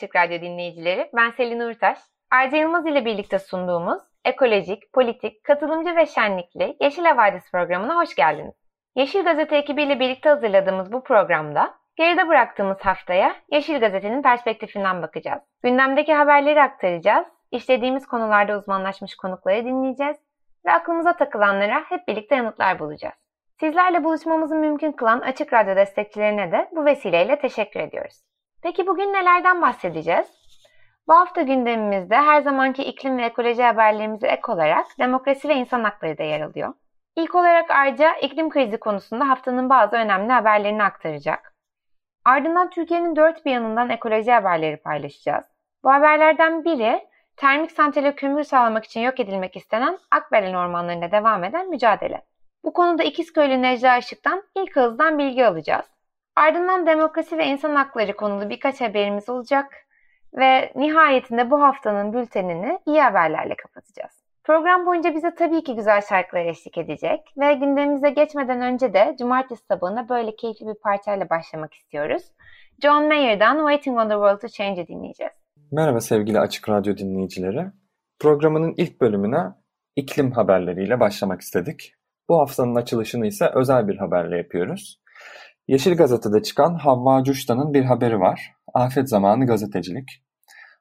Açık Radyo dinleyicileri. Ben Selin Uğurtaş. Arca Yılmaz ile birlikte sunduğumuz ekolojik, politik, katılımcı ve şenlikli Yeşil Havadis programına hoş geldiniz. Yeşil Gazete ekibiyle birlikte hazırladığımız bu programda geride bıraktığımız haftaya Yeşil Gazete'nin perspektifinden bakacağız. Gündemdeki haberleri aktaracağız, işlediğimiz konularda uzmanlaşmış konukları dinleyeceğiz ve aklımıza takılanlara hep birlikte yanıtlar bulacağız. Sizlerle buluşmamızı mümkün kılan Açık Radyo destekçilerine de bu vesileyle teşekkür ediyoruz. Peki bugün nelerden bahsedeceğiz? Bu hafta gündemimizde her zamanki iklim ve ekoloji haberlerimize ek olarak demokrasi ve insan hakları da yer alıyor. İlk olarak Arca iklim krizi konusunda haftanın bazı önemli haberlerini aktaracak. Ardından Türkiye'nin dört bir yanından ekoloji haberleri paylaşacağız. Bu haberlerden biri termik santrale kömür sağlamak için yok edilmek istenen Akbelen ormanlarında devam eden mücadele. Bu konuda İkizköylü Necla Işık'tan ilk hızdan bilgi alacağız. Ardından demokrasi ve insan hakları konulu birkaç haberimiz olacak ve nihayetinde bu haftanın bültenini iyi haberlerle kapatacağız. Program boyunca bize tabii ki güzel şarkılar eşlik edecek ve gündemimize geçmeden önce de cumartesi sabahına böyle keyifli bir parçayla başlamak istiyoruz. John Mayer'dan Waiting on the World to Change'i dinleyeceğiz. Merhaba sevgili Açık Radyo dinleyicileri. Programının ilk bölümüne iklim haberleriyle başlamak istedik. Bu haftanın açılışını ise özel bir haberle yapıyoruz. Yeşil Gazete'de çıkan Havva Cuştan'ın bir haberi var. Afet zamanı gazetecilik.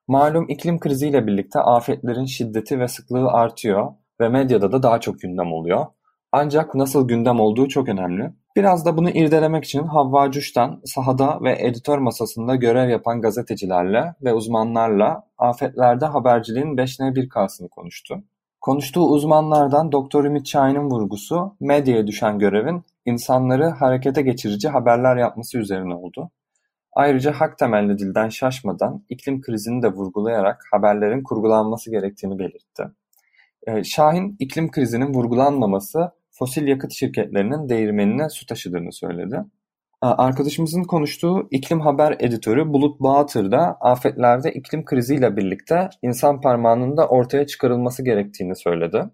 Malum iklim kriziyle birlikte afetlerin şiddeti ve sıklığı artıyor ve medyada da daha çok gündem oluyor. Ancak nasıl gündem olduğu çok önemli. Biraz da bunu irdelemek için Havva Cuş'tan sahada ve editör masasında görev yapan gazetecilerle ve uzmanlarla afetlerde haberciliğin 5N 1K'sını konuştu. Konuştuğu uzmanlardan Doktor Ümit Şahin'in vurgusu medyaya düşen görevin insanları harekete geçirici haberler yapması üzerine oldu. Ayrıca hak temelli dilden şaşmadan iklim krizini de vurgulayarak haberlerin kurgulanması gerektiğini belirtti. Ee, Şahin iklim krizinin vurgulanmaması fosil yakıt şirketlerinin değirmenine su taşıdığını söyledi. Arkadaşımızın konuştuğu iklim haber editörü Bulut Bağatır da afetlerde iklim kriziyle birlikte insan parmağının da ortaya çıkarılması gerektiğini söyledi.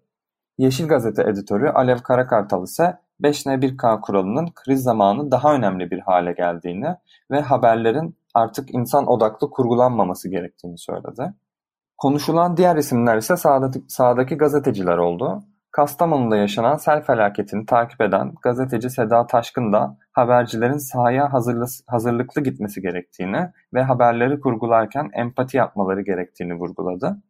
Yeşil Gazete editörü Alev Karakartal ise 5N1K kuralının kriz zamanı daha önemli bir hale geldiğini ve haberlerin artık insan odaklı kurgulanmaması gerektiğini söyledi. Konuşulan diğer isimler ise sağdaki, sağdaki gazeteciler oldu. Kastamonu'da yaşanan sel felaketini takip eden gazeteci Seda Taşkın da habercilerin sahaya hazırlıklı gitmesi gerektiğini ve haberleri kurgularken empati yapmaları gerektiğini vurguladı.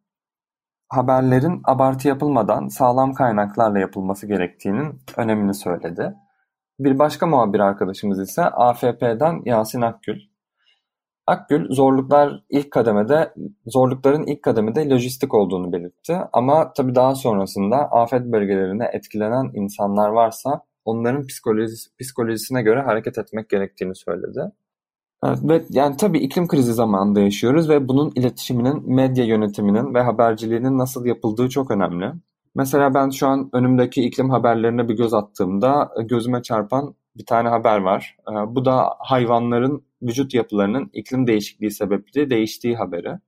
Haberlerin abartı yapılmadan sağlam kaynaklarla yapılması gerektiğinin önemini söyledi. Bir başka muhabir arkadaşımız ise AFP'den Yasin Akgül. Akgül zorluklar ilk kademede zorlukların ilk kademede lojistik olduğunu belirtti ama tabii daha sonrasında afet bölgelerine etkilenen insanlar varsa onların psikolojisi, psikolojisine göre hareket etmek gerektiğini söyledi. Evet, ve yani tabii iklim krizi zamanında yaşıyoruz ve bunun iletişiminin, medya yönetiminin ve haberciliğinin nasıl yapıldığı çok önemli. Mesela ben şu an önümdeki iklim haberlerine bir göz attığımda gözüme çarpan bir tane haber var. Ee, bu da hayvanların vücut yapılarının iklim değişikliği sebebiyle değiştiği haberi.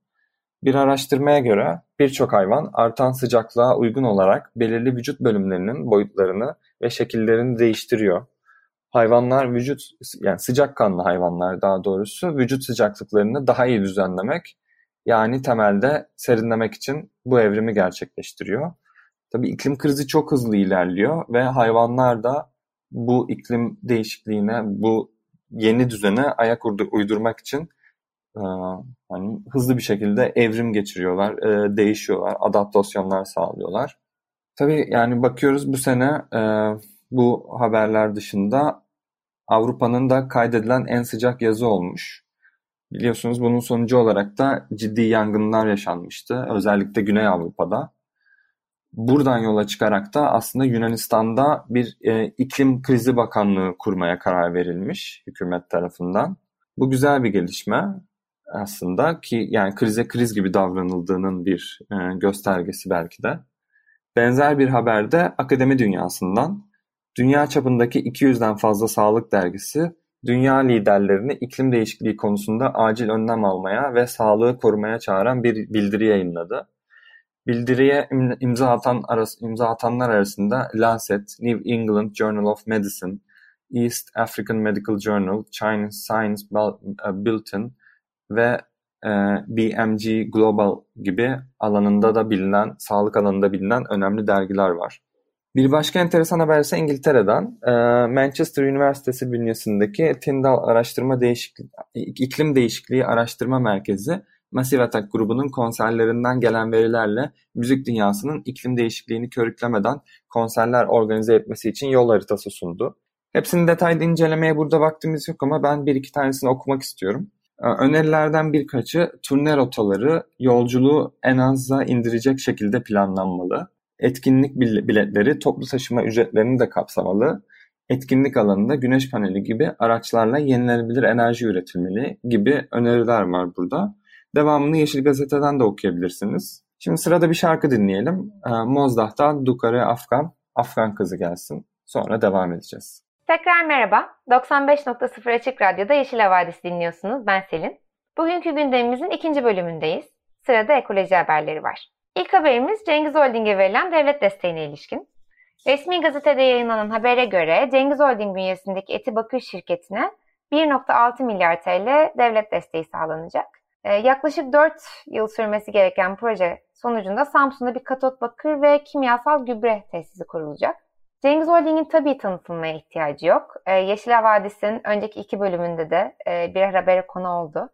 Bir araştırmaya göre birçok hayvan artan sıcaklığa uygun olarak belirli vücut bölümlerinin boyutlarını ve şekillerini değiştiriyor. Hayvanlar vücut yani sıcakkanlı hayvanlar daha doğrusu vücut sıcaklıklarını daha iyi düzenlemek yani temelde serinlemek için bu evrimi gerçekleştiriyor. Tabii iklim krizi çok hızlı ilerliyor ve hayvanlar da bu iklim değişikliğine, bu yeni düzene ayak uydurmak için hani hızlı bir şekilde evrim geçiriyorlar, değişiyorlar, adaptasyonlar sağlıyorlar. Tabii yani bakıyoruz bu sene bu haberler dışında Avrupa'nın da kaydedilen en sıcak yazı olmuş. Biliyorsunuz bunun sonucu olarak da ciddi yangınlar yaşanmıştı. Özellikle Güney Avrupa'da. Buradan yola çıkarak da aslında Yunanistan'da bir e, iklim krizi bakanlığı kurmaya karar verilmiş hükümet tarafından. Bu güzel bir gelişme aslında ki yani krize kriz gibi davranıldığının bir e, göstergesi belki de. Benzer bir haber de akademi dünyasından. Dünya çapındaki 200'den fazla sağlık dergisi dünya liderlerini iklim değişikliği konusunda acil önlem almaya ve sağlığı korumaya çağıran bir bildiri yayınladı. Bildiriye imza atan imza atanlar arasında Lancet, New England Journal of Medicine, East African Medical Journal, China Science Bulletin ve e, BMG Global gibi alanında da bilinen, sağlık alanında bilinen önemli dergiler var. Bir başka enteresan haber ise İngiltere'den. E, Manchester Üniversitesi bünyesindeki Tyndall Araştırma Değişikliği, İklim Değişikliği Araştırma Merkezi Massive Attack grubunun konserlerinden gelen verilerle müzik dünyasının iklim değişikliğini körüklemeden konserler organize etmesi için yol haritası sundu. Hepsini detaylı incelemeye burada vaktimiz yok ama ben bir iki tanesini okumak istiyorum. Ee, önerilerden birkaçı turne rotaları yolculuğu en aza indirecek şekilde planlanmalı. Etkinlik biletleri toplu taşıma ücretlerini de kapsamalı. Etkinlik alanında güneş paneli gibi araçlarla yenilenebilir enerji üretilmeli gibi öneriler var burada. Devamını Yeşil Gazete'den de okuyabilirsiniz. Şimdi sırada bir şarkı dinleyelim. Ee, Mozdah'tan Dukare Afgan, Afgan Kızı gelsin. Sonra devam edeceğiz. Tekrar merhaba. 95.0 Açık Radyo'da Yeşil Havadis dinliyorsunuz. Ben Selin. Bugünkü gündemimizin ikinci bölümündeyiz. Sırada ekoloji haberleri var. İlk haberimiz Cengiz Holding'e verilen devlet desteğine ilişkin. Resmi gazetede yayınlanan habere göre Cengiz Holding bünyesindeki Eti Bakır şirketine 1.6 milyar TL devlet desteği sağlanacak. Ee, yaklaşık 4 yıl sürmesi gereken proje sonucunda Samsun'da bir katot bakır ve kimyasal gübre tesisi kurulacak. Cengiz Holding'in tabii tanıtılmaya ihtiyacı yok. Ee, Yeşil Havadis'in önceki iki bölümünde de e, bir habere konu oldu.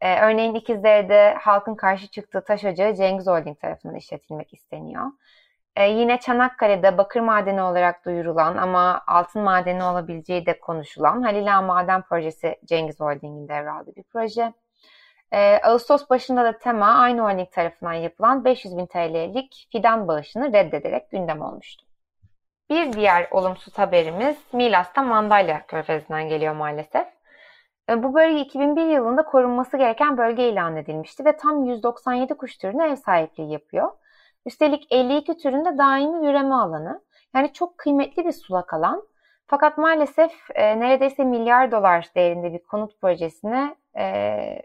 Ee, örneğin İkizler'de halkın karşı çıktığı taş ocağı Cengiz Holding tarafından işletilmek isteniyor. yine Çanakkale'de bakır madeni olarak duyurulan ama altın madeni olabileceği de konuşulan Halila Maden Projesi Cengiz Holding'in devraldığı bir proje. E, Ağustos başında da tema aynı holding tarafından yapılan 500 bin TL'lik fidan bağışını reddederek gündem olmuştu. Bir diğer olumsuz haberimiz Milas'ta Mandalya Körfezi'nden geliyor maalesef. E, bu bölge 2001 yılında korunması gereken bölge ilan edilmişti ve tam 197 kuş türüne ev sahipliği yapıyor. Üstelik 52 türünde daimi üreme alanı. Yani çok kıymetli bir sulak alan. Fakat maalesef e, neredeyse milyar dolar değerinde bir konut projesine e,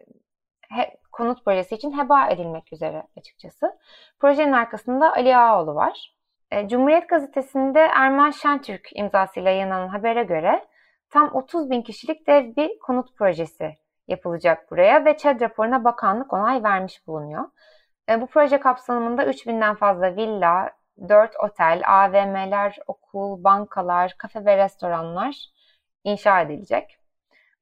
konut projesi için heba edilmek üzere açıkçası. Projenin arkasında Ali Ağaoğlu var. E, Cumhuriyet Gazetesi'nde Erman Şentürk imzasıyla yayınlanan habere göre tam 30 bin kişilik dev bir konut projesi yapılacak buraya ve ÇED raporuna bakanlık onay vermiş bulunuyor. E, bu proje kapsamında 3000'den fazla villa, 4 otel, AVM'ler, okul, bankalar, kafe ve restoranlar inşa edilecek.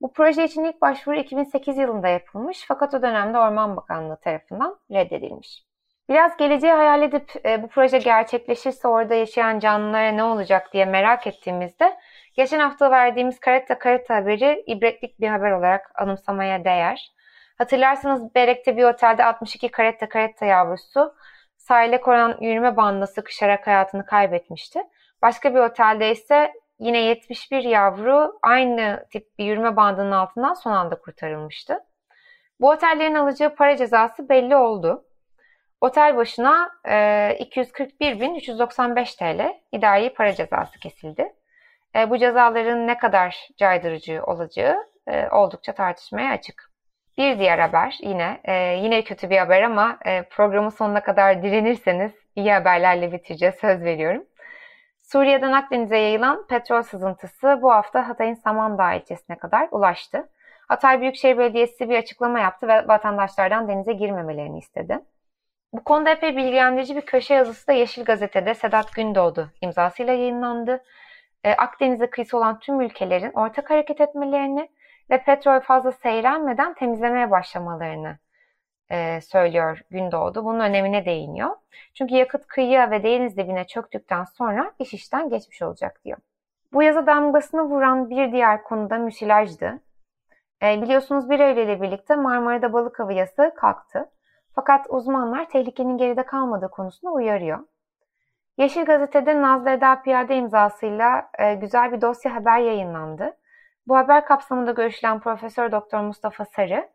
Bu proje için ilk başvuru 2008 yılında yapılmış fakat o dönemde Orman Bakanlığı tarafından reddedilmiş. Biraz geleceği hayal edip e, bu proje gerçekleşirse orada yaşayan canlılara ne olacak diye merak ettiğimizde geçen hafta verdiğimiz Karetta Karetta haberi ibretlik bir haber olarak anımsamaya değer. Hatırlarsanız Berek'te bir otelde 62 Karetta Karetta yavrusu sahile konan yürüme bandına sıkışarak hayatını kaybetmişti. Başka bir otelde ise Yine 71 yavru aynı tip bir yürüme bandının altından son anda kurtarılmıştı. Bu otellerin alacağı para cezası belli oldu. Otel başına e, 241.395 TL idari para cezası kesildi. E, bu cezaların ne kadar caydırıcı olacağı e, oldukça tartışmaya açık. Bir diğer haber yine e, yine kötü bir haber ama e, programın sonuna kadar direnirseniz iyi haberlerle bitireceğiz söz veriyorum. Suriye'den Akdeniz'e yayılan petrol sızıntısı bu hafta Hatay'ın Samandağ ilçesine kadar ulaştı. Hatay Büyükşehir Belediyesi bir açıklama yaptı ve vatandaşlardan denize girmemelerini istedi. Bu konuda epey bilgilendirici bir köşe yazısı da Yeşil Gazete'de Sedat Gündoğdu imzasıyla yayınlandı. Ee, Akdeniz'e kıyısı olan tüm ülkelerin ortak hareket etmelerini ve petrol fazla seyrelmeden temizlemeye başlamalarını e, söylüyor Gündoğdu. Bunun önemine değiniyor. Çünkü yakıt kıyıya ve deniz dibine çöktükten sonra iş işten geçmiş olacak diyor. Bu yazı damgasını vuran bir diğer konu da müsilajdı. E, biliyorsunuz 1 Eylül ile birlikte Marmara'da balık avı yasağı kalktı. Fakat uzmanlar tehlikenin geride kalmadığı konusunda uyarıyor. Yeşil Gazete'de Nazlı Eda Piyade imzasıyla e, güzel bir dosya haber yayınlandı. Bu haber kapsamında görüşülen Profesör Doktor Mustafa Sarı,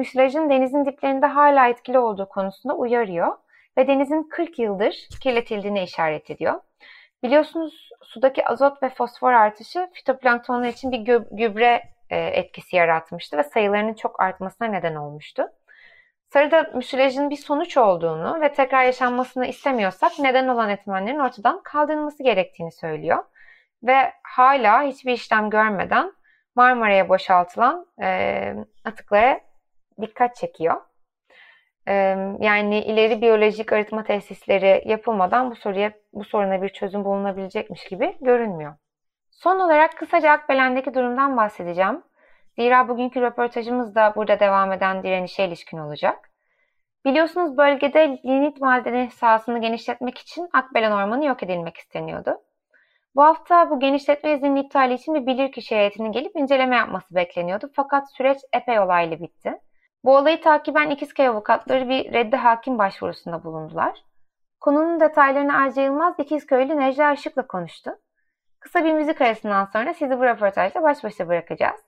müsilajın denizin diplerinde hala etkili olduğu konusunda uyarıyor ve denizin 40 yıldır kirletildiğine işaret ediyor. Biliyorsunuz sudaki azot ve fosfor artışı fitoplanktonlar için bir gübre e, etkisi yaratmıştı ve sayılarının çok artmasına neden olmuştu. Sarıda müsilajın bir sonuç olduğunu ve tekrar yaşanmasını istemiyorsak neden olan etmenlerin ortadan kaldırılması gerektiğini söylüyor. Ve hala hiçbir işlem görmeden Marmara'ya boşaltılan e, atıklara dikkat çekiyor. Yani ileri biyolojik arıtma tesisleri yapılmadan bu soruya bu soruna bir çözüm bulunabilecekmiş gibi görünmüyor. Son olarak kısaca Akbelen'deki durumdan bahsedeceğim. Zira bugünkü röportajımız da burada devam eden direnişe ilişkin olacak. Biliyorsunuz bölgede linit madeni sahasını genişletmek için Akbelen Ormanı yok edilmek isteniyordu. Bu hafta bu genişletme izninin iptali için bir bilirkişi heyetinin gelip inceleme yapması bekleniyordu. Fakat süreç epey olaylı bitti. Bu olayı takiben İkizköy avukatları bir reddi hakim başvurusunda bulundular. Konunun detaylarını Arca Yılmaz İkizköylü Necla Işık'la konuştu. Kısa bir müzik arasından sonra sizi bu röportajla baş başa bırakacağız.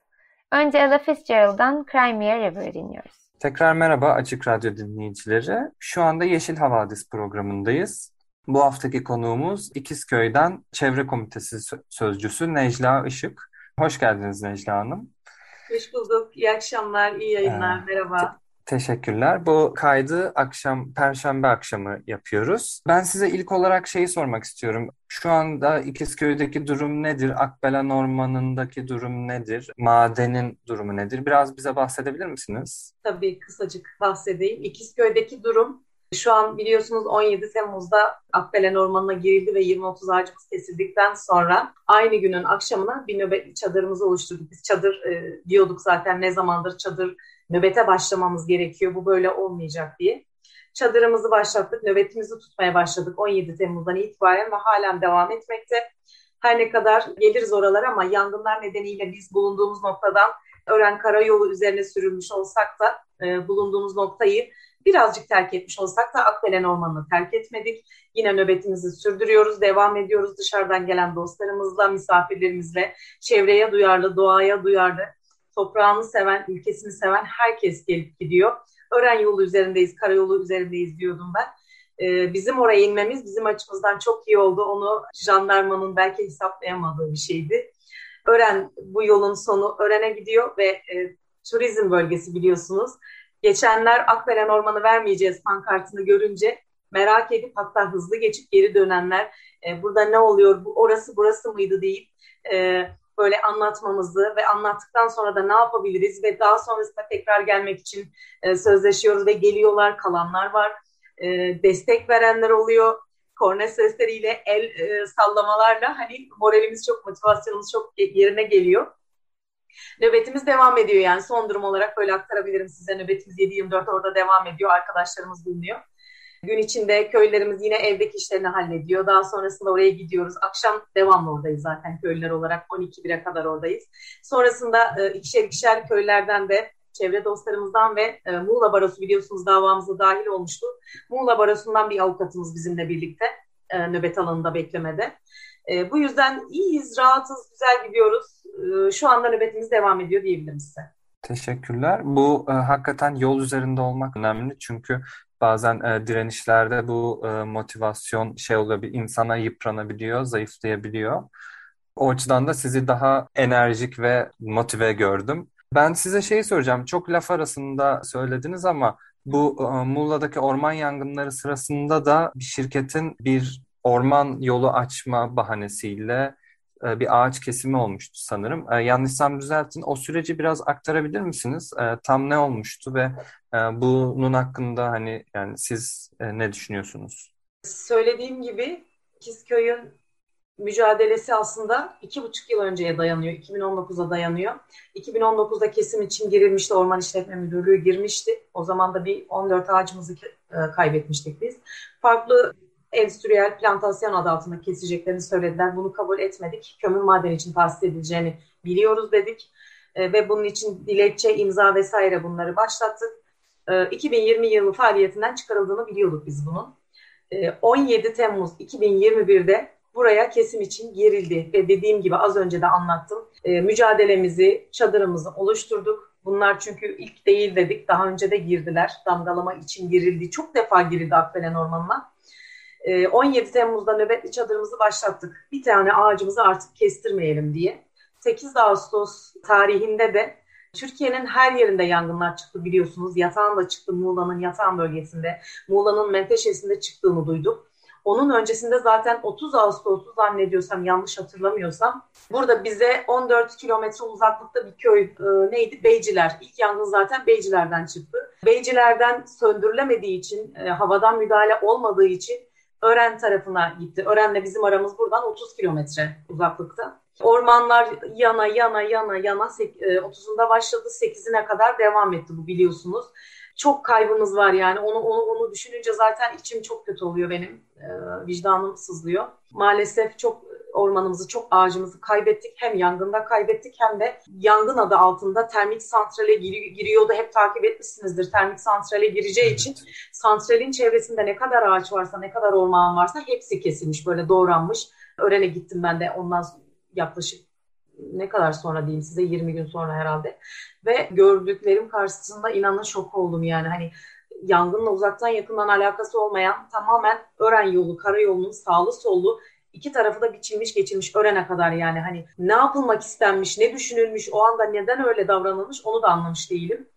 Önce Ella Fitzgerald'dan Cry Me a River dinliyoruz. Tekrar merhaba Açık Radyo dinleyicileri. Şu anda Yeşil Havadis programındayız. Bu haftaki konuğumuz İkizköy'den Çevre Komitesi Sözcüsü Necla Işık. Hoş geldiniz Necla Hanım. Hoş bulduk. İyi akşamlar, iyi yayınlar. Ee, Merhaba. Teşekkürler. Bu kaydı akşam, Perşembe akşamı yapıyoruz. Ben size ilk olarak şeyi sormak istiyorum. Şu anda İkizköy'deki durum nedir? Akbelen Ormanı'ndaki durum nedir? Madenin durumu nedir? Biraz bize bahsedebilir misiniz? Tabii kısacık bahsedeyim. İkizköy'deki durum şu an biliyorsunuz 17 Temmuz'da Akbelen Ormanı'na girildi ve 20-30 ağacımız kesildikten sonra aynı günün akşamına bir nöbet çadırımızı oluşturduk. Biz çadır e, diyorduk zaten ne zamandır çadır nöbete başlamamız gerekiyor. Bu böyle olmayacak diye. Çadırımızı başlattık, nöbetimizi tutmaya başladık 17 Temmuz'dan itibaren ve halen devam etmekte. Her ne kadar geliriz oralara ama yangınlar nedeniyle biz bulunduğumuz noktadan Ören Karayolu üzerine sürülmüş olsak da e, bulunduğumuz noktayı birazcık terk etmiş olsak da Akbelen Ormanı'nı terk etmedik. Yine nöbetimizi sürdürüyoruz, devam ediyoruz dışarıdan gelen dostlarımızla, misafirlerimizle, çevreye duyarlı, doğaya duyarlı, toprağını seven, ülkesini seven herkes gelip gidiyor. Ören yolu üzerindeyiz, karayolu üzerindeyiz diyordum ben. Ee, bizim oraya inmemiz bizim açımızdan çok iyi oldu. Onu jandarmanın belki hesaplayamadığı bir şeydi. Ören bu yolun sonu Ören'e gidiyor ve e, turizm bölgesi biliyorsunuz. Geçenler Akbelen Ormanı vermeyeceğiz pankartını görünce merak edip hatta hızlı geçip geri dönenler e, burada ne oluyor, bu, orası burası mıydı deyip e, böyle anlatmamızı ve anlattıktan sonra da ne yapabiliriz ve daha sonrasında tekrar gelmek için e, sözleşiyoruz ve geliyorlar, kalanlar var. E, destek verenler oluyor. Korne sesleriyle, el e, sallamalarla hani moralimiz çok, motivasyonumuz çok yerine geliyor. Nöbetimiz devam ediyor yani son durum olarak böyle aktarabilirim size. Nöbetimiz 7-24 orada devam ediyor. Arkadaşlarımız bulunuyor. Gün içinde köylerimiz yine evdeki işlerini hallediyor. Daha sonrasında oraya gidiyoruz. Akşam devamlı oradayız zaten köylüler olarak. 12-1'e kadar oradayız. Sonrasında e, ikişer ikişer köylerden de çevre dostlarımızdan ve e, Muğla Barosu biliyorsunuz davamıza dahil olmuştu. Muğla Barosu'ndan bir avukatımız bizimle birlikte e, nöbet alanında beklemede. E, bu yüzden iyiyiz, rahatız, güzel gidiyoruz. E, şu anda nöbetimiz devam ediyor diyebilirim size. Teşekkürler. Bu e, hakikaten yol üzerinde olmak önemli çünkü bazen e, direnişlerde bu e, motivasyon şey oluyor bir insana yıpranabiliyor, zayıflayabiliyor. O açıdan da sizi daha enerjik ve motive gördüm. Ben size şey soracağım. Çok laf arasında söylediniz ama bu e, Muğla'daki orman yangınları sırasında da bir şirketin bir orman yolu açma bahanesiyle e, bir ağaç kesimi olmuştu sanırım. E, yanlışsam düzeltin. O süreci biraz aktarabilir misiniz? E, tam ne olmuştu ve bunun hakkında hani yani siz ne düşünüyorsunuz? Söylediğim gibi Kizköy'ün mücadelesi aslında iki buçuk yıl önceye dayanıyor. 2019'a dayanıyor. 2019'da kesim için girilmişti. Orman İşletme Müdürlüğü girmişti. O zaman da bir 14 ağacımızı kaybetmiştik biz. Farklı endüstriyel plantasyon adı altında keseceklerini söylediler. Bunu kabul etmedik. Kömür madeni için tahsis edileceğini biliyoruz dedik. E, ve bunun için dilekçe, imza vesaire bunları başlattık. E, 2020 yılı faaliyetinden çıkarıldığını biliyorduk biz bunun. 17 Temmuz 2021'de buraya kesim için girildi ve dediğim gibi az önce de anlattım. Mücadelemizi, çadırımızı oluşturduk. Bunlar çünkü ilk değil dedik. Daha önce de girdiler. Damgalama için girildi. Çok defa girildi Akbelen Ormanı'na. 17 Temmuz'da nöbetli çadırımızı başlattık. Bir tane ağacımızı artık kestirmeyelim diye. 8 Ağustos tarihinde de Türkiye'nin her yerinde yangınlar çıktı biliyorsunuz. Yatağın da çıktı Muğla'nın yatağın bölgesinde. Muğla'nın Menteşe'sinde çıktığını duyduk. Onun öncesinde zaten 30 Ağustos'u zannediyorsam yanlış hatırlamıyorsam burada bize 14 kilometre uzaklıkta bir köy e, neydi? Beyciler. İlk yangın zaten Beyciler'den çıktı. Beyciler'den söndürülemediği için, e, havadan müdahale olmadığı için Ören tarafına gitti. Ören'le bizim aramız buradan 30 kilometre uzaklıkta. Ormanlar yana yana yana yana 30'unda e, başladı 8'ine kadar devam etti bu biliyorsunuz. Çok kaybımız var yani onu onu onu düşününce zaten içim çok kötü oluyor benim. E, vicdanım sızlıyor. Maalesef çok ormanımızı, çok ağacımızı kaybettik. Hem yangında kaybettik hem de yangın adı altında termik santrale gir- giriyordu. Hep takip etmişsinizdir. Termik santrale gireceği için santralin çevresinde ne kadar ağaç varsa, ne kadar orman varsa hepsi kesilmiş, böyle doğranmış. Ören'e gittim ben de ondan yaklaşık ne kadar sonra diyeyim size 20 gün sonra herhalde ve gördüklerim karşısında inanın şok oldum yani hani yangınla uzaktan yakından alakası olmayan tamamen Ören yolu, karayolunun sağlı sollu iki tarafı da biçilmiş geçilmiş Ören'e kadar yani hani ne yapılmak istenmiş, ne düşünülmüş, o anda neden öyle davranılmış onu da anlamış değilim.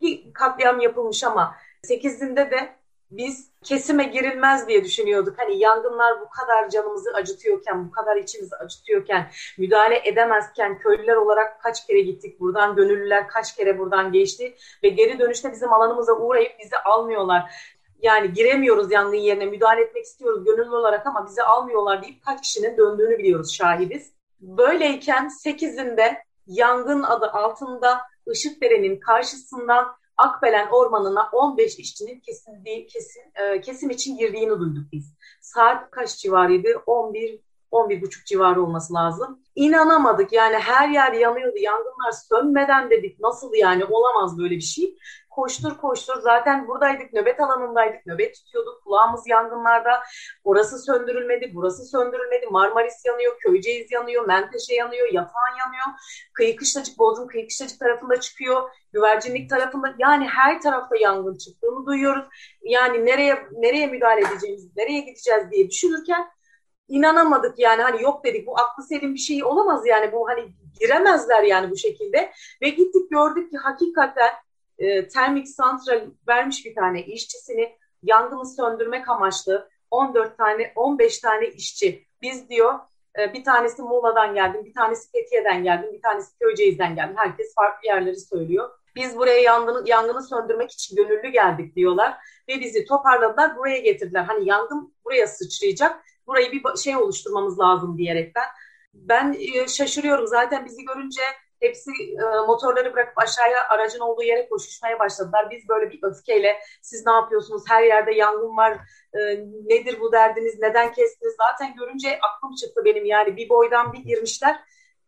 Bir katliam yapılmış ama 8'inde de biz kesime girilmez diye düşünüyorduk. Hani yangınlar bu kadar canımızı acıtıyorken, bu kadar içimizi acıtıyorken, müdahale edemezken köylüler olarak kaç kere gittik buradan, gönüllüler kaç kere buradan geçti ve geri dönüşte bizim alanımıza uğrayıp bizi almıyorlar. Yani giremiyoruz yangın yerine, müdahale etmek istiyoruz gönüllü olarak ama bizi almıyorlar deyip kaç kişinin döndüğünü biliyoruz, şahidiz. Böyleyken 8'inde yangın adı altında Işıkdere'nin karşısından Akbelen Ormanı'na 15 işçinin kesildiği, kesin, e, kesim için girdiğini duyduk biz. Saat kaç civarıydı? 11 11 buçuk civarı olması lazım. İnanamadık. Yani her yer yanıyordu. Yangınlar sönmeden dedik. Nasıl yani? Olamaz böyle bir şey. Koştur koştur. Zaten buradaydık. Nöbet alanındaydık. Nöbet tutuyorduk. Kulağımız yangınlarda. Orası söndürülmedi burası söndürülmedi. Marmaris yanıyor Köyceğiz yanıyor Menteşe yanıyor Yatağan yanıyor. Kıyı Kışlacık Bodrum Kıyı Kışlacık tarafında çıkıyor. Güvercinlik tarafında. Yani her tarafta yangın çıktığını duyuyoruz. Yani nereye nereye müdahale edeceğimiz nereye gideceğiz diye düşünürken inanamadık yani hani yok dedik bu aklı selim bir şey olamaz yani bu hani giremezler yani bu şekilde ve gittik gördük ki hakikaten e, termik santral vermiş bir tane işçisini yangını söndürmek amaçlı 14 tane 15 tane işçi biz diyor e, bir tanesi Muğla'dan geldim, bir tanesi Fethiye'den geldim, bir tanesi Köyceğiz'den geldim. Herkes farklı yerleri söylüyor. Biz buraya yangını, yangını söndürmek için gönüllü geldik diyorlar ve bizi toparladılar buraya getirdiler. Hani yangın buraya sıçrayacak, burayı bir şey oluşturmamız lazım diyerekten. Ben e, şaşırıyorum zaten bizi görünce Hepsi e, motorları bırakıp aşağıya aracın olduğu yere koşuşmaya başladılar. Biz böyle bir öfkeyle siz ne yapıyorsunuz? Her yerde yangın var. E, nedir bu derdiniz? Neden kestiniz? Zaten görünce aklım çıktı benim yani. Bir boydan bir girmişler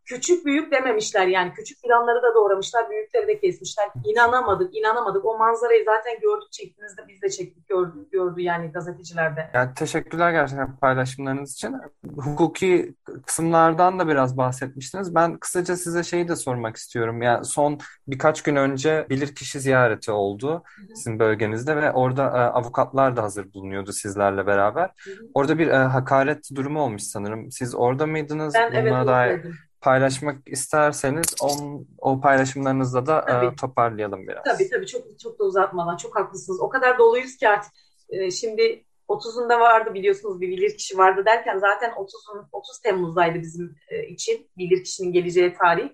küçük büyük dememişler yani küçük filanları da doğramışlar büyükleri de kesmişler inanamadık inanamadık o manzarayı zaten gördük çektiğinizde biz de çektik gördük gördü yani gazetecilerde. Yani teşekkürler gerçekten paylaşımlarınız için. Hukuki kısımlardan da biraz bahsetmiştiniz. Ben kısaca size şeyi de sormak istiyorum. Yani son birkaç gün önce bilirkişi ziyareti oldu sizin bölgenizde ve orada e, avukatlar da hazır bulunuyordu sizlerle beraber. Orada bir e, hakaret durumu olmuş sanırım. Siz orada mıydınız? Ben Buna evet dair paylaşmak isterseniz on, o paylaşımlarınızla da e, toparlayalım biraz. Tabii tabii çok çok da uzatmadan çok haklısınız. O kadar doluyuz ki artık e, şimdi 30'unda vardı biliyorsunuz bir bilirkişi vardı derken zaten 30'un 30 Temmuz'daydı bizim e, için bilirkişinin geleceği tarih.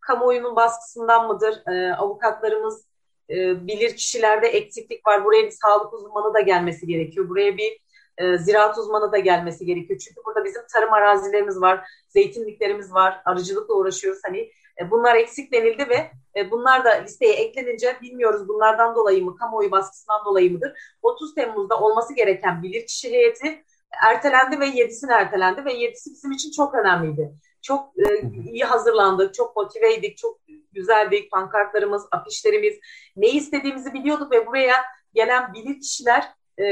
Kamuoyunun baskısından mıdır? E, avukatlarımız e, bilirkişilerde eksiklik var. Buraya bir sağlık uzmanı da gelmesi gerekiyor. Buraya bir e, ziraat uzmanı da gelmesi gerekiyor. Çünkü burada bizim tarım arazilerimiz var, zeytinliklerimiz var, arıcılıkla uğraşıyoruz. Hani e, bunlar eksik denildi ve e, bunlar da listeye eklenince bilmiyoruz bunlardan dolayı mı, kamuoyu baskısından dolayı mıdır? 30 Temmuz'da olması gereken bilirkişi heyeti ertelendi ve 7'sine ertelendi ve 7'si bizim için çok önemliydi. Çok e, iyi hazırlandık, çok motiveydik, çok güzeldik. Pankartlarımız, afişlerimiz, ne istediğimizi biliyorduk ve buraya gelen bilir kişiler e,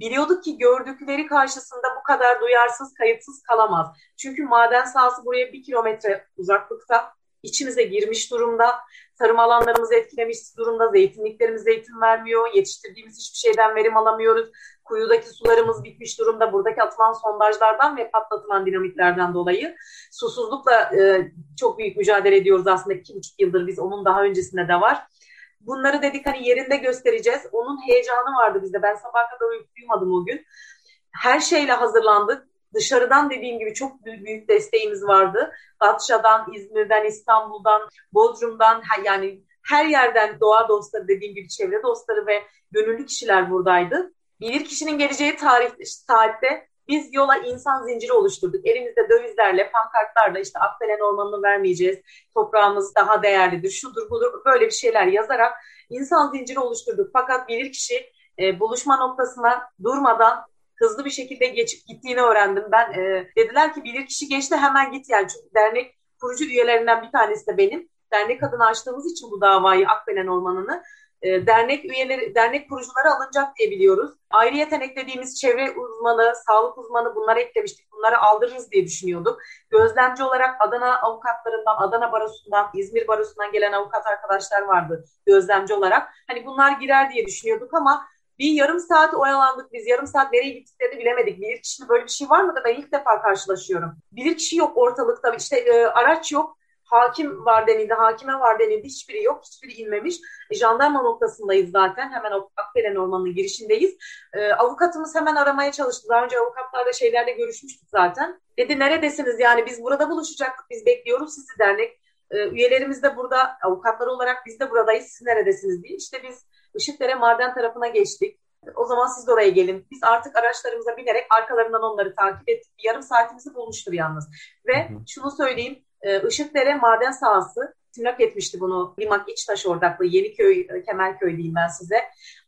biliyorduk ki gördükleri karşısında bu kadar duyarsız, kayıtsız kalamaz. Çünkü maden sahası buraya bir kilometre uzaklıkta içimize girmiş durumda. Tarım alanlarımızı etkilemiş durumda. Zeytinliklerimiz zeytin vermiyor. Yetiştirdiğimiz hiçbir şeyden verim alamıyoruz. Kuyudaki sularımız bitmiş durumda. Buradaki atılan sondajlardan ve patlatılan dinamitlerden dolayı susuzlukla e, çok büyük mücadele ediyoruz aslında iki buçuk yıldır biz. Onun daha öncesinde de var. Bunları dedik hani yerinde göstereceğiz. Onun heyecanı vardı bizde. Ben sabah kadar uyumadım o gün. Her şeyle hazırlandık. Dışarıdan dediğim gibi çok büyük, desteğimiz vardı. Datça'dan, İzmir'den, İstanbul'dan, Bodrum'dan yani her yerden doğa dostları dediğim gibi çevre dostları ve gönüllü kişiler buradaydı. Bilir kişinin geleceği tarih, saatte biz yola insan zinciri oluşturduk. Elimizde dövizlerle, pankartlarla işte Akbelen Ormanı'nı vermeyeceğiz, toprağımız daha değerlidir, şudur budur böyle bir şeyler yazarak insan zinciri oluşturduk. Fakat bilir kişi e, buluşma noktasına durmadan hızlı bir şekilde geçip gittiğini öğrendim. Ben e, dediler ki bilir kişi geçti hemen git yani çünkü dernek kurucu üyelerinden bir tanesi de benim. Dernek adına açtığımız için bu davayı Akbelen Ormanı'nı e, dernek üyeleri, dernek kurucuları alınacak diye biliyoruz. Ayrıyeten eklediğimiz çevre uzmanı, sağlık uzmanı bunları eklemiştik. Bunları aldırırız diye düşünüyorduk. Gözlemci olarak Adana avukatlarından, Adana Barosu'ndan, İzmir Barosu'ndan gelen avukat arkadaşlar vardı gözlemci olarak. Hani bunlar girer diye düşünüyorduk ama bir yarım saat oyalandık biz. Yarım saat nereye gittiklerini bilemedik. Bilir kişinin böyle bir şey var mı da ben ilk defa karşılaşıyorum. Bilir kişi yok ortalıkta. İşte e, araç yok. Hakim var denildi, hakime var denildi. Hiçbiri yok, hiçbiri inmemiş. E, jandarma noktasındayız zaten. Hemen Akbelen Ormanı'nın girişindeyiz. E, avukatımız hemen aramaya çalıştı. Daha önce avukatlarla şeylerle görüşmüştük zaten. Dedi neredesiniz yani biz burada buluşacaktık. Biz bekliyoruz sizi dernek. E, üyelerimiz de burada, avukatlar olarak biz de buradayız. Siz neredesiniz diye. İşte biz Işıkdere maden tarafına geçtik. O zaman siz de oraya gelin. Biz artık araçlarımıza binerek arkalarından onları takip ettik. Yarım saatimizi bulmuştur yalnız. Ve hı hı. şunu söyleyeyim. E, Işıkdere maden sahası timlak etmişti bunu. Limak İçtaş Ordaklığı, Yeniköy, e, Kemerköy diyeyim ben size.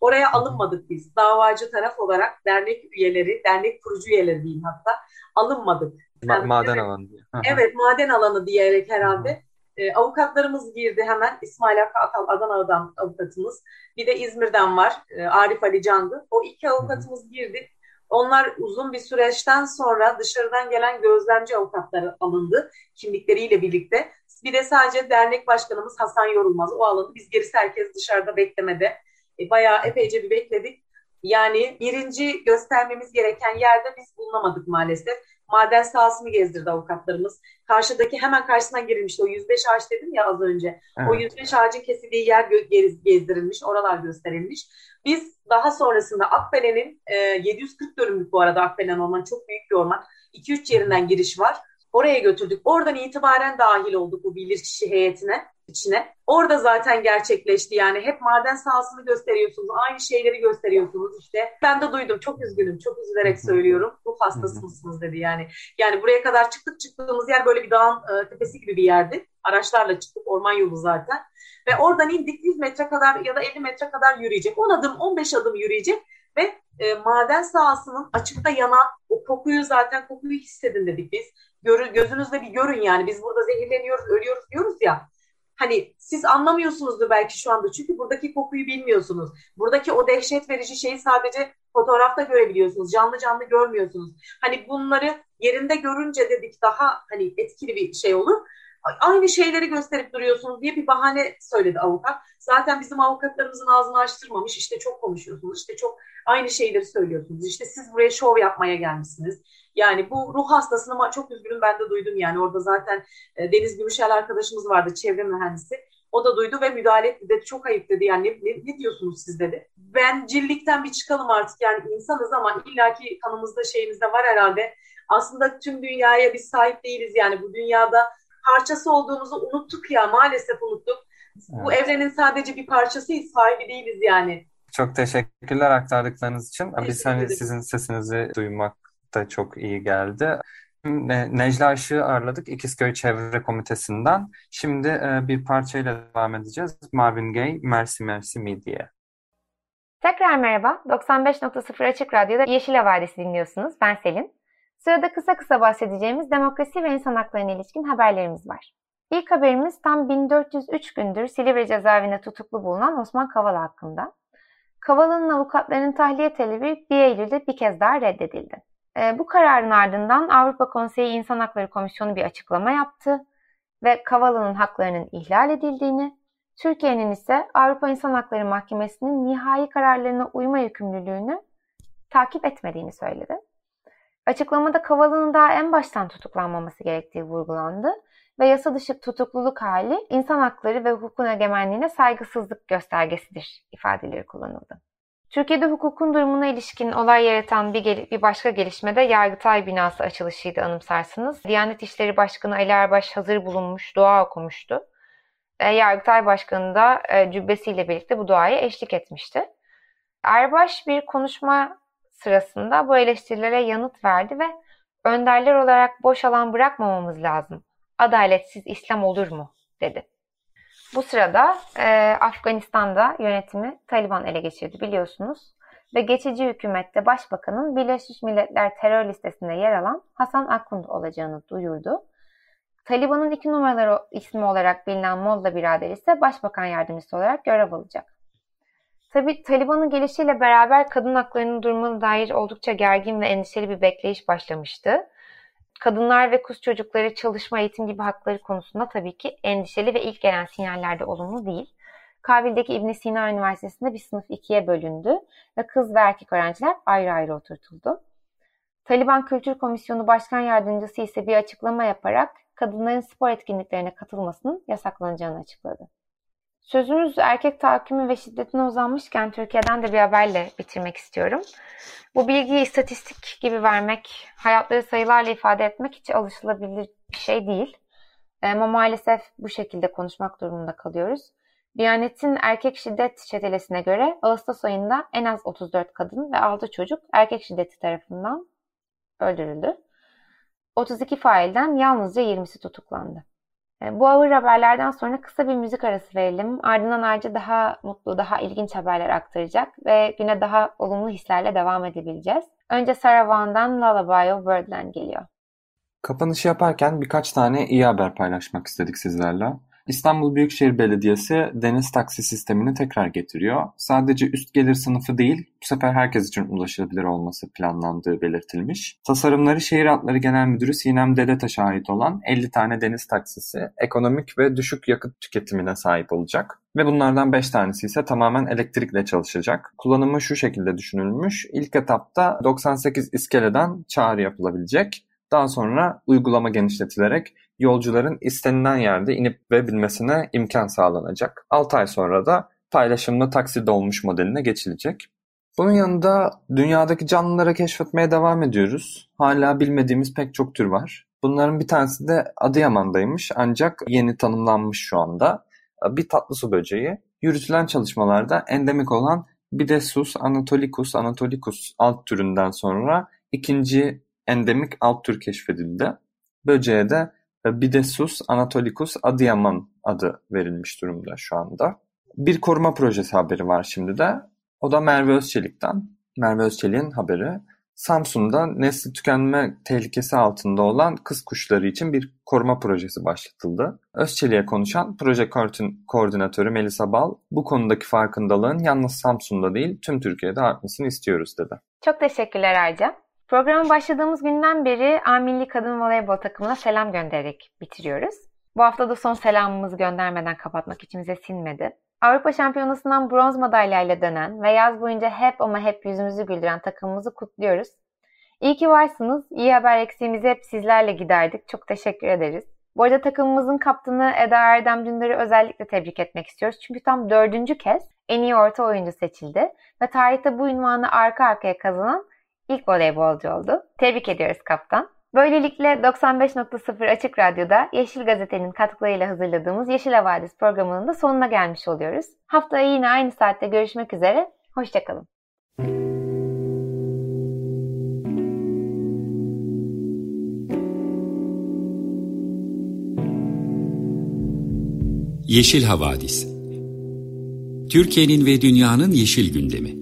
Oraya alınmadık biz. Davacı taraf olarak dernek üyeleri, dernek kurucu üyeleri diyeyim hatta alınmadık. Ma- maden evet, alanı diye. evet maden alanı diyerek herhalde. Hı hı. E, avukatlarımız girdi hemen. İsmail Hakkı Atal Adana'dan avukatımız. Bir de İzmir'den var. E, Arif Ali Candı. O iki avukatımız girdi. Onlar uzun bir süreçten sonra dışarıdan gelen gözlemci avukatları alındı kimlikleriyle birlikte. Bir de sadece dernek başkanımız Hasan Yorulmaz. O alındı. Biz gerisi herkes dışarıda beklemede. E, bayağı epeyce bir bekledik. Yani birinci göstermemiz gereken yerde biz bulunamadık maalesef maden sahasını gezdirdi avukatlarımız. Karşıdaki hemen karşısından girilmişti. O 105 ağaç dedim ya az önce. Evet. O 105 ağacın kesildiği yer gezdirilmiş, oralar gösterilmiş. Biz daha sonrasında Akbelen'in e, 740 dönümlük bu arada Akbelen orman çok büyük bir orman. 2-3 yerinden giriş var. Oraya götürdük. Oradan itibaren dahil olduk bu bilirkişi heyetine içine. Orada zaten gerçekleşti yani hep maden sahasını gösteriyorsunuz, aynı şeyleri gösteriyorsunuz işte. Ben de duydum çok üzgünüm, çok üzülerek söylüyorum. Bu hastası mısınız dedi yani. Yani buraya kadar çıktık çıktığımız yer böyle bir dağın e, tepesi gibi bir yerdi. Araçlarla çıktık, orman yolu zaten. Ve oradan indik 100 metre kadar ya da 50 metre kadar yürüyecek. 10 adım, 15 adım yürüyecek ve e, maden sahasının açıkta yanan o kokuyu zaten kokuyu hissedin dedik biz. Görü, gözünüzle bir görün yani biz burada zehirleniyoruz, ölüyoruz diyoruz ya. Hani siz anlamıyorsunuzdur belki şu anda çünkü buradaki kokuyu bilmiyorsunuz. Buradaki o dehşet verici şeyi sadece fotoğrafta görebiliyorsunuz. Canlı canlı görmüyorsunuz. Hani bunları yerinde görünce dedik daha hani etkili bir şey olur. Aynı şeyleri gösterip duruyorsunuz diye bir bahane söyledi avukat. Zaten bizim avukatlarımızın ağzını açtırmamış. İşte çok konuşuyorsunuz. İşte çok aynı şeyleri söylüyorsunuz. İşte siz buraya şov yapmaya gelmişsiniz. Yani bu ruh hastasını ama çok üzgünüm ben de duydum yani orada zaten e, Deniz Gümüşel arkadaşımız vardı çevre mühendisi. O da duydu ve müdahale etti dedi. Çok ayıp dedi yani ne, ne, ne diyorsunuz siz dedi. Ben cillikten bir çıkalım artık yani insanız ama illaki kanımızda şeyimizde var herhalde. Aslında tüm dünyaya biz sahip değiliz yani bu dünyada parçası olduğumuzu unuttuk ya maalesef unuttuk. Evet. Bu evrenin sadece bir parçasıyız sahibi değiliz yani. Çok teşekkürler aktardıklarınız için. Teşekkür Biz hani sizin sesinizi duymak da çok iyi geldi. Necla Işık'ı ağırladık İkizköy Çevre Komitesi'nden. Şimdi e, bir parçayla devam edeceğiz. Marvin Gaye, Mersi Mersi Mi diye. Tekrar merhaba. 95.0 Açık Radyo'da Yeşil Havadisi dinliyorsunuz. Ben Selin. Sırada kısa kısa bahsedeceğimiz demokrasi ve insan haklarına ilişkin haberlerimiz var. İlk haberimiz tam 1403 gündür Silivri cezaevinde tutuklu bulunan Osman Kavala hakkında. Kavala'nın avukatlarının tahliye talebi 1 Eylül'de bir kez daha reddedildi. E, bu kararın ardından Avrupa Konseyi İnsan Hakları Komisyonu bir açıklama yaptı ve Kavala'nın haklarının ihlal edildiğini, Türkiye'nin ise Avrupa İnsan Hakları Mahkemesi'nin nihai kararlarına uyma yükümlülüğünü takip etmediğini söyledi. Açıklamada Kavala'nın daha en baştan tutuklanmaması gerektiği vurgulandı ve yasa dışı tutukluluk hali insan hakları ve hukukun egemenliğine saygısızlık göstergesidir ifadeleri kullanıldı. Türkiye'de hukukun durumuna ilişkin olay yaratan bir, bir başka gelişme de Yargıtay binası açılışıydı anımsarsınız. Diyanet İşleri Başkanı Ali Erbaş hazır bulunmuş, dua okumuştu. E, Yargıtay Başkanı da e, cübbesiyle birlikte bu duaya eşlik etmişti. Erbaş bir konuşma sırasında bu eleştirilere yanıt verdi ve önderler olarak boş alan bırakmamamız lazım. Adaletsiz İslam olur mu? dedi. Bu sırada e, Afganistan'da yönetimi Taliban ele geçirdi biliyorsunuz. Ve geçici hükümette başbakanın Birleşmiş Milletler terör listesinde yer alan Hasan Akund olacağını duyurdu. Taliban'ın iki numaraları ismi olarak bilinen Molla birader ise başbakan yardımcısı olarak görev alacak. Tabi Taliban'ın gelişiyle beraber kadın haklarının durumuna dair oldukça gergin ve endişeli bir bekleyiş başlamıştı kadınlar ve kız çocukları çalışma, eğitim gibi hakları konusunda tabii ki endişeli ve ilk gelen sinyaller de olumlu değil. Kabil'deki İbn Sina Üniversitesi'nde bir sınıf ikiye bölündü ve kız ve erkek öğrenciler ayrı ayrı oturtuldu. Taliban Kültür Komisyonu Başkan Yardımcısı ise bir açıklama yaparak kadınların spor etkinliklerine katılmasının yasaklanacağını açıkladı. Sözümüz erkek tahakkümü ve şiddetine uzanmışken Türkiye'den de bir haberle bitirmek istiyorum. Bu bilgiyi istatistik gibi vermek, hayatları sayılarla ifade etmek hiç alışılabilir bir şey değil. Ama maalesef bu şekilde konuşmak durumunda kalıyoruz. Diyanet'in erkek şiddet çetelesine göre Ağustos ayında en az 34 kadın ve 6 çocuk erkek şiddeti tarafından öldürüldü. 32 failden yalnızca 20'si tutuklandı. E, bu ağır haberlerden sonra kısa bir müzik arası verelim. Ardından ayrıca daha mutlu, daha ilginç haberler aktaracak ve güne daha olumlu hislerle devam edebileceğiz. Önce Sarah Vaughan'dan Lullaby of Birdland geliyor. Kapanışı yaparken birkaç tane iyi haber paylaşmak istedik sizlerle. İstanbul Büyükşehir Belediyesi deniz taksi sistemini tekrar getiriyor. Sadece üst gelir sınıfı değil, bu sefer herkes için ulaşılabilir olması planlandığı belirtilmiş. Tasarımları Şehir Hatları Genel Müdürü Sinem Dedetaş'a ait olan 50 tane deniz taksisi ekonomik ve düşük yakıt tüketimine sahip olacak. Ve bunlardan 5 tanesi ise tamamen elektrikle çalışacak. Kullanımı şu şekilde düşünülmüş. İlk etapta 98 iskeleden çağrı yapılabilecek. Daha sonra uygulama genişletilerek yolcuların istenilen yerde inip ve binmesine imkan sağlanacak. 6 ay sonra da paylaşımlı taksi dolmuş modeline geçilecek. Bunun yanında dünyadaki canlıları keşfetmeye devam ediyoruz. Hala bilmediğimiz pek çok tür var. Bunların bir tanesi de Adıyaman'daymış ancak yeni tanımlanmış şu anda. Bir tatlı su böceği. Yürütülen çalışmalarda endemik olan Bidesus anatolicus anatolicus alt türünden sonra ikinci endemik alt tür keşfedildi. Böceğe de Bidesus anatolicus Adıyaman adı verilmiş durumda şu anda. Bir koruma projesi haberi var şimdi de. O da Merve Özçelik'ten. Merve Özçelik'in haberi. Samsun'da nesli tükenme tehlikesi altında olan kız kuşları için bir koruma projesi başlatıldı. Özçelik'e konuşan proje koordinatörü Melisa Bal, bu konudaki farkındalığın yalnız Samsun'da değil tüm Türkiye'de artmasını istiyoruz dedi. Çok teşekkürler Arca. Programa başladığımız günden beri A Milli Kadın Voleybol takımına selam göndererek bitiriyoruz. Bu hafta da son selamımızı göndermeden kapatmak içimize sinmedi. Avrupa Şampiyonası'ndan bronz madalyayla dönen ve yaz boyunca hep ama hep yüzümüzü güldüren takımımızı kutluyoruz. İyi ki varsınız. İyi haber eksiğimizi hep sizlerle giderdik. Çok teşekkür ederiz. Bu arada takımımızın kaptanı Eda Erdem Dündar'ı özellikle tebrik etmek istiyoruz. Çünkü tam dördüncü kez en iyi orta oyuncu seçildi. Ve tarihte bu ünvanı arka arkaya kazanan ilk voleybolcu oldu. Tebrik ediyoruz kaptan. Böylelikle 95.0 Açık Radyo'da Yeşil Gazete'nin katkılarıyla hazırladığımız Yeşil Havadis programının da sonuna gelmiş oluyoruz. Haftaya yine aynı saatte görüşmek üzere. Hoşçakalın. Yeşil Havadis Türkiye'nin ve dünyanın yeşil gündemi